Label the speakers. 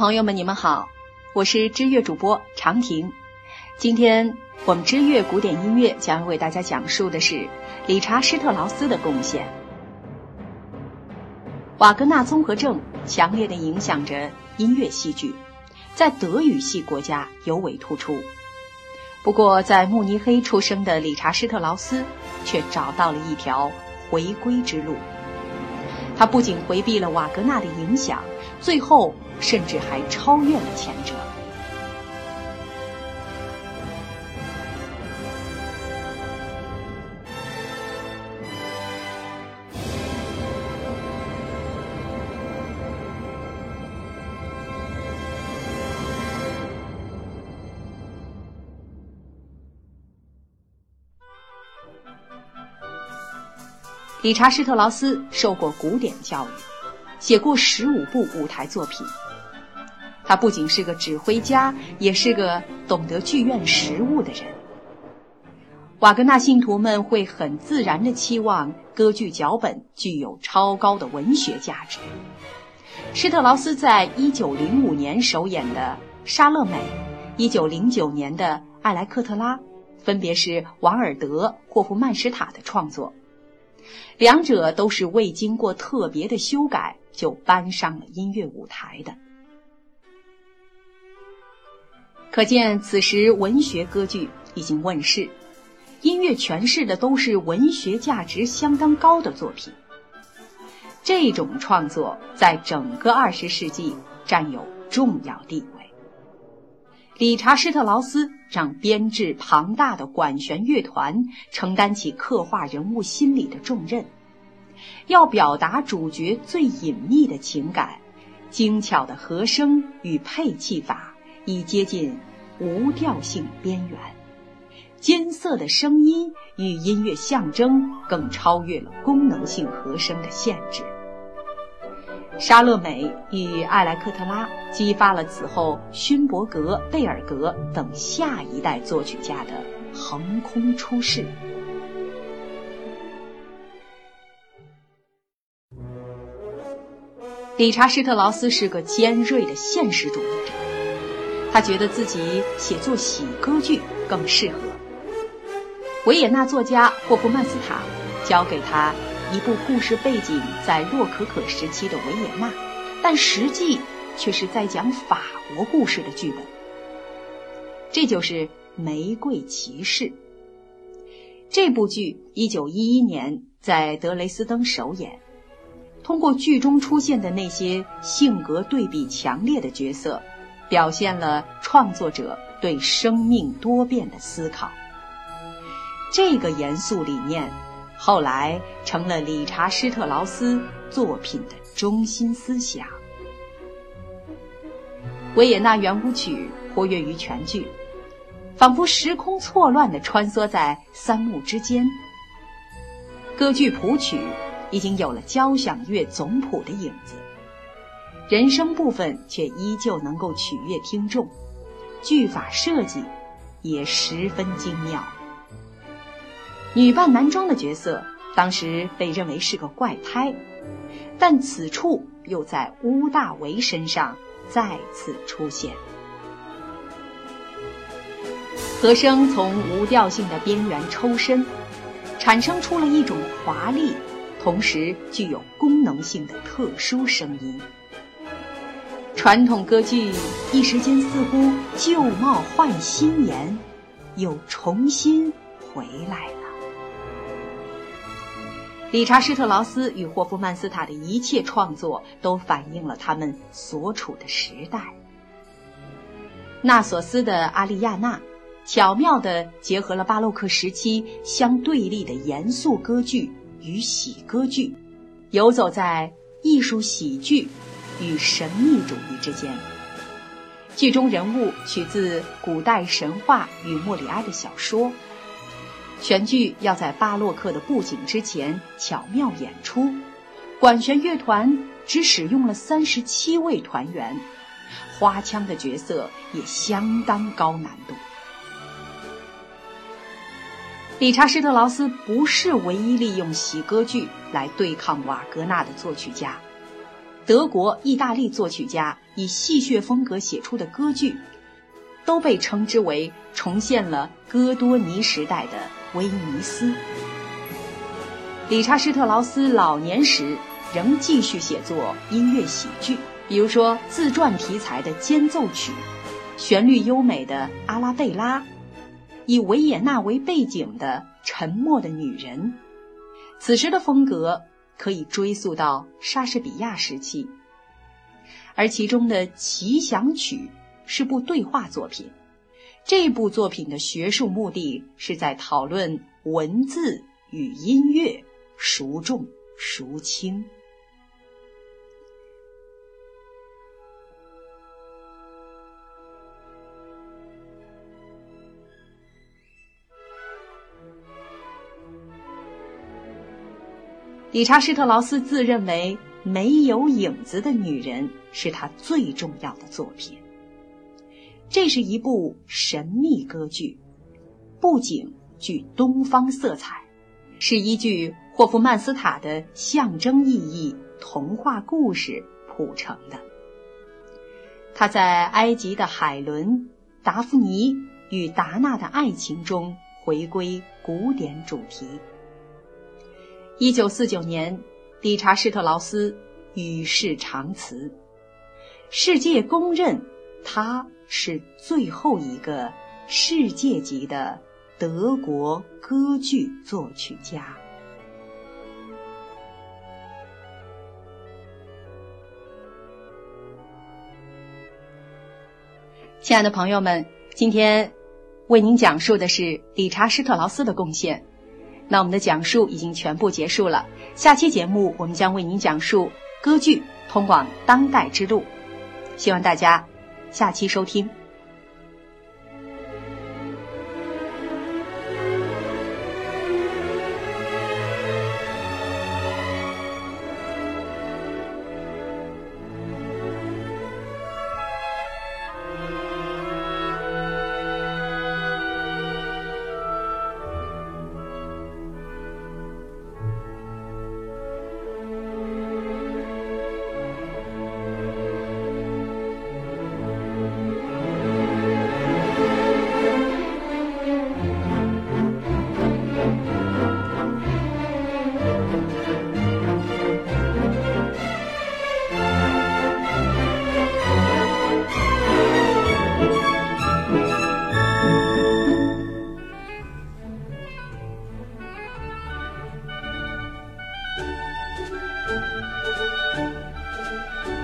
Speaker 1: 朋友们，你们好，我是知乐主播长婷。今天我们知乐古典音乐将为大家讲述的是理查施特劳斯的贡献。瓦格纳综合症强烈的影响着音乐戏剧，在德语系国家尤为突出。不过，在慕尼黑出生的理查施特劳斯却找到了一条回归之路。他不仅回避了瓦格纳的影响，最后。甚至还超越了前者。理查施特劳斯受过古典教育，写过十五部舞台作品。他不仅是个指挥家，也是个懂得剧院实务的人。瓦格纳信徒们会很自然地期望歌剧脚本具有超高的文学价值。施特劳斯在1905年首演的《莎乐美》，1909年的《艾莱克特拉》，分别是王尔德、霍夫曼施塔的创作，两者都是未经过特别的修改就搬上了音乐舞台的。可见，此时文学歌剧已经问世，音乐诠释的都是文学价值相当高的作品。这种创作在整个二十世纪占有重要地位。理查施特劳斯让编制庞大的管弦乐团承担起刻画人物心理的重任，要表达主角最隐秘的情感，精巧的和声与配器法。已接近无调性边缘，艰涩的声音与音乐象征更超越了功能性和声的限制。莎乐美与艾莱克特拉激发了此后勋伯格、贝尔格等下一代作曲家的横空出世。理查施特劳斯是个尖锐的现实主义者。他觉得自己写作喜歌剧更适合。维也纳作家霍夫曼斯塔交给他一部故事背景在洛可可时期的维也纳，但实际却是在讲法国故事的剧本。这就是《玫瑰骑士》。这部剧一九一一年在德雷斯登首演，通过剧中出现的那些性格对比强烈的角色。表现了创作者对生命多变的思考。这个严肃理念后来成了理查施特劳斯作品的中心思想。维也纳圆舞曲活跃于全剧，仿佛时空错乱地穿梭在三幕之间。歌剧谱曲已经有了交响乐总谱的影子。人声部分却依旧能够取悦听众，剧法设计也十分精妙。女扮男装的角色当时被认为是个怪胎，但此处又在乌大维身上再次出现。和声从无调性的边缘抽身，产生出了一种华丽，同时具有功能性的特殊声音。传统歌剧一时间似乎旧貌换新颜，又重新回来了。理查施特劳斯与霍夫曼斯塔的一切创作都反映了他们所处的时代。纳索斯的《阿丽亚娜》巧妙地结合了巴洛克时期相对立的严肃歌剧与喜歌剧，游走在艺术喜剧。与神秘主义之间，剧中人物取自古代神话与莫里埃的小说。全剧要在巴洛克的布景之前巧妙演出，管弦乐团只使用了三十七位团员，花腔的角色也相当高难度。理查施特劳斯不是唯一利用喜歌剧来对抗瓦格纳的作曲家。德国、意大利作曲家以戏谑风格写出的歌剧，都被称之为重现了哥多尼时代的威尼斯。理查施特劳斯老年时仍继续写作音乐喜剧，比如说自传题材的间奏曲，旋律优美的《阿拉贝拉》，以维也纳为背景的《沉默的女人》。此时的风格可以追溯到莎士比亚时期，而其中的《奇想曲》是部对话作品。这部作品的学术目的是在讨论文字与音乐。孰重孰轻？理查施特劳斯自认为《没有影子的女人》是他最重要的作品。这是一部神秘歌剧，布景具东方色彩，是依据。霍夫曼斯塔的象征意义童话故事谱成的。他在埃及的海伦、达芙妮与达纳的爱情中回归古典主题。一九四九年，理查施特劳斯与世长辞，世界公认他是最后一个世界级的德国歌剧作曲家。亲爱的朋友们，今天为您讲述的是理查施特劳斯的贡献。那我们的讲述已经全部结束了。下期节目我们将为您讲述歌剧通往当代之路。希望大家下期收听。Thank you.